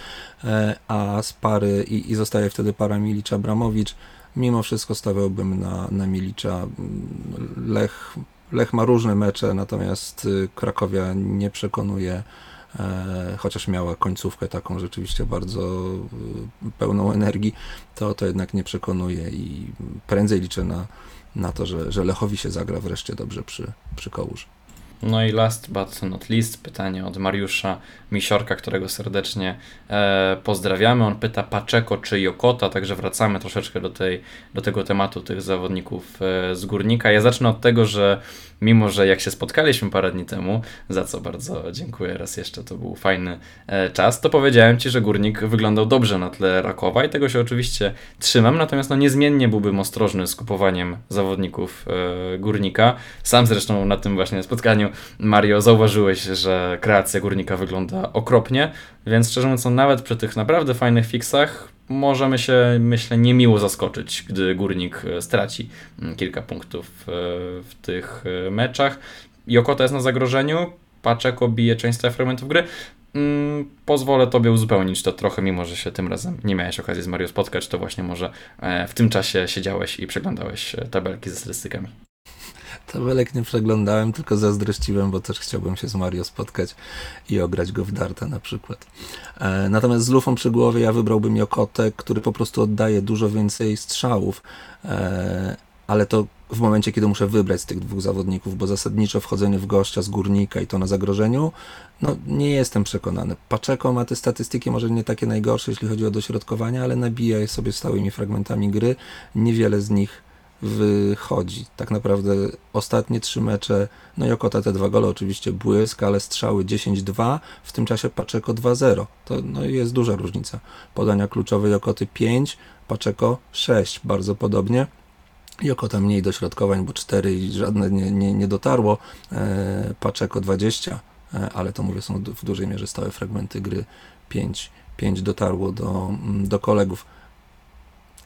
e, a z pary i, i zostaje wtedy para Milicza-Bramowicz. Mimo wszystko stawiałbym na, na Milicza. Lech, Lech ma różne mecze, natomiast y, Krakowia nie przekonuje E, chociaż miała końcówkę taką rzeczywiście bardzo e, pełną energii, to to jednak nie przekonuje i prędzej liczę na, na to, że, że Lechowi się zagra wreszcie dobrze przy, przy Kołurze. No i last but not least pytanie od Mariusza Misiorka, którego serdecznie e, pozdrawiamy. On pyta Paczeko czy Jokota, także wracamy troszeczkę do, tej, do tego tematu tych zawodników e, z Górnika. Ja zacznę od tego, że mimo, że jak się spotkaliśmy parę dni temu, za co bardzo dziękuję raz jeszcze, to był fajny e, czas, to powiedziałem Ci, że Górnik wyglądał dobrze na tle Rakowa i tego się oczywiście trzymam, natomiast no niezmiennie byłbym ostrożny z kupowaniem zawodników e, Górnika. Sam zresztą na tym właśnie spotkaniu, Mario, zauważyłeś, że kreacja Górnika wygląda okropnie, więc szczerze mówiąc, nawet przy tych naprawdę fajnych fixach możemy się, myślę, niemiło zaskoczyć, gdy Górnik e, straci mm, kilka punktów e, w tych e, meczach. Jokota jest na zagrożeniu, Paczeko bije część fragmentów gry. Mm, pozwolę Tobie uzupełnić to trochę, mimo że się tym razem nie miałeś okazji z Mario spotkać, to właśnie może w tym czasie siedziałeś i przeglądałeś tabelki ze statystykami. Tabelek nie przeglądałem, tylko zazdrościłem, bo też chciałbym się z Mario spotkać i ograć go w darta na przykład. E, natomiast z lufą przy głowie ja wybrałbym Jokotek, który po prostu oddaje dużo więcej strzałów, e, ale to w momencie, kiedy muszę wybrać z tych dwóch zawodników, bo zasadniczo wchodzenie w gościa z górnika i to na zagrożeniu, no nie jestem przekonany. Paczeko ma te statystyki może nie takie najgorsze, jeśli chodzi o dośrodkowanie, ale nabija je sobie stałymi fragmentami gry. Niewiele z nich wychodzi. Tak naprawdę ostatnie trzy mecze, no i Okota te dwa gole oczywiście błysk, ale strzały 10-2, w tym czasie Paczeko 2-0. To no, jest duża różnica. Podania kluczowe Jokoty 5, Paczeko 6, bardzo podobnie. Jokota mniej dośrodkowań, bo 4 i żadne nie, nie, nie dotarło. E, Paczeko 20, e, ale to mówię, są w dużej mierze stałe fragmenty gry. 5, 5 dotarło do, mm, do kolegów.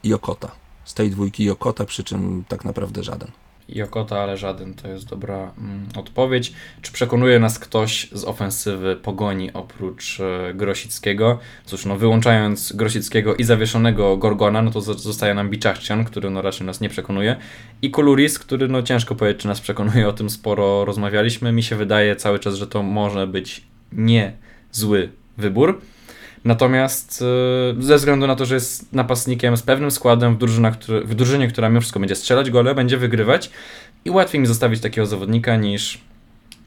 Jokota z tej dwójki Jokota, przy czym tak naprawdę żaden. Jokota, ale żaden to jest dobra mm, odpowiedź. Czy przekonuje nas ktoś z ofensywy pogoni oprócz e, Grosickiego? Cóż, no wyłączając Grosickiego i zawieszonego Gorgona, no to zostaje nam Biczachcian, który no raczej nas nie przekonuje. I Kuluris, który no ciężko powiedzieć, czy nas przekonuje, o tym sporo rozmawialiśmy. Mi się wydaje cały czas, że to może być nie zły wybór. Natomiast y, ze względu na to, że jest napastnikiem z pewnym składem w, drużyna, który, w drużynie, która mimo wszystko będzie strzelać gole, będzie wygrywać i łatwiej mi zostawić takiego zawodnika niż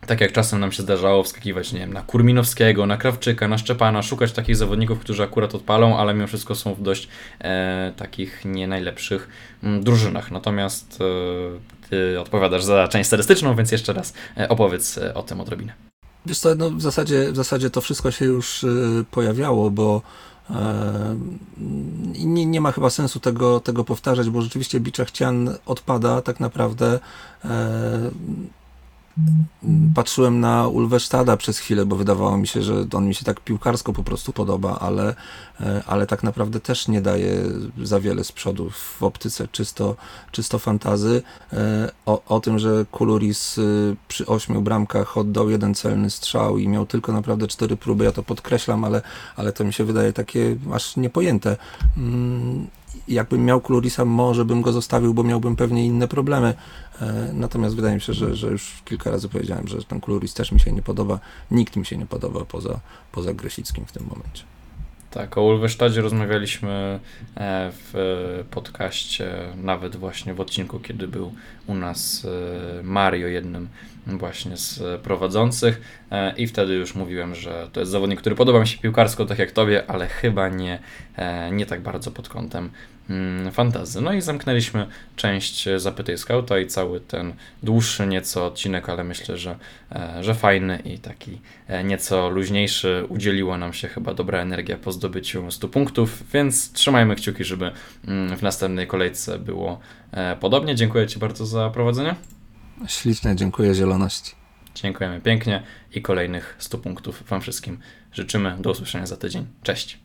tak jak czasem nam się zdarzało wskakiwać, nie wiem, na Kurminowskiego, na Krawczyka, na Szczepana, szukać takich zawodników, którzy akurat odpalą, ale mimo wszystko są w dość e, takich nie najlepszych m, mm, drużynach. Natomiast e, ty odpowiadasz za część statystyczną, więc jeszcze raz e, opowiedz e, o tym odrobinę. Wiesz co, no w, zasadzie, w zasadzie to wszystko się już y, pojawiało, bo e, nie, nie ma chyba sensu tego, tego powtarzać, bo rzeczywiście Biczachcian odpada tak naprawdę e, Patrzyłem na Ulwesztada przez chwilę, bo wydawało mi się, że on mi się tak piłkarsko po prostu podoba, ale, e, ale tak naprawdę też nie daje za wiele z przodu w optyce czysto, czysto fantazy. E, o, o tym, że Kuluris y, przy ośmiu bramkach oddał jeden celny strzał i miał tylko naprawdę cztery próby, ja to podkreślam, ale, ale to mi się wydaje takie aż niepojęte. Jakbym miał Klurisa, może bym go zostawił, bo miałbym pewnie inne problemy. E, natomiast wydaje mi się, że, że już kilka razy powiedziałem, że ten Kluris też mi się nie podoba. Nikt mi się nie podoba poza, poza Grysickim w tym momencie. Tak, o Ulwesztadzie rozmawialiśmy e, w podcaście, nawet właśnie w odcinku, kiedy był u nas e, Mario, jednym właśnie z prowadzących i wtedy już mówiłem, że to jest zawodnik, który podoba mi się piłkarsko, tak jak tobie, ale chyba nie, nie tak bardzo pod kątem Mm, fantazy. No i zamknęliśmy część Zapytaj Skauta i cały ten dłuższy nieco odcinek, ale myślę, że, e, że fajny i taki e, nieco luźniejszy. Udzieliła nam się chyba dobra energia po zdobyciu 100 punktów, więc trzymajmy kciuki, żeby mm, w następnej kolejce było e, podobnie. Dziękuję Ci bardzo za prowadzenie. Ślicznie, dziękuję zieloności. Dziękujemy pięknie i kolejnych 100 punktów Wam wszystkim życzymy. Do usłyszenia za tydzień. Cześć.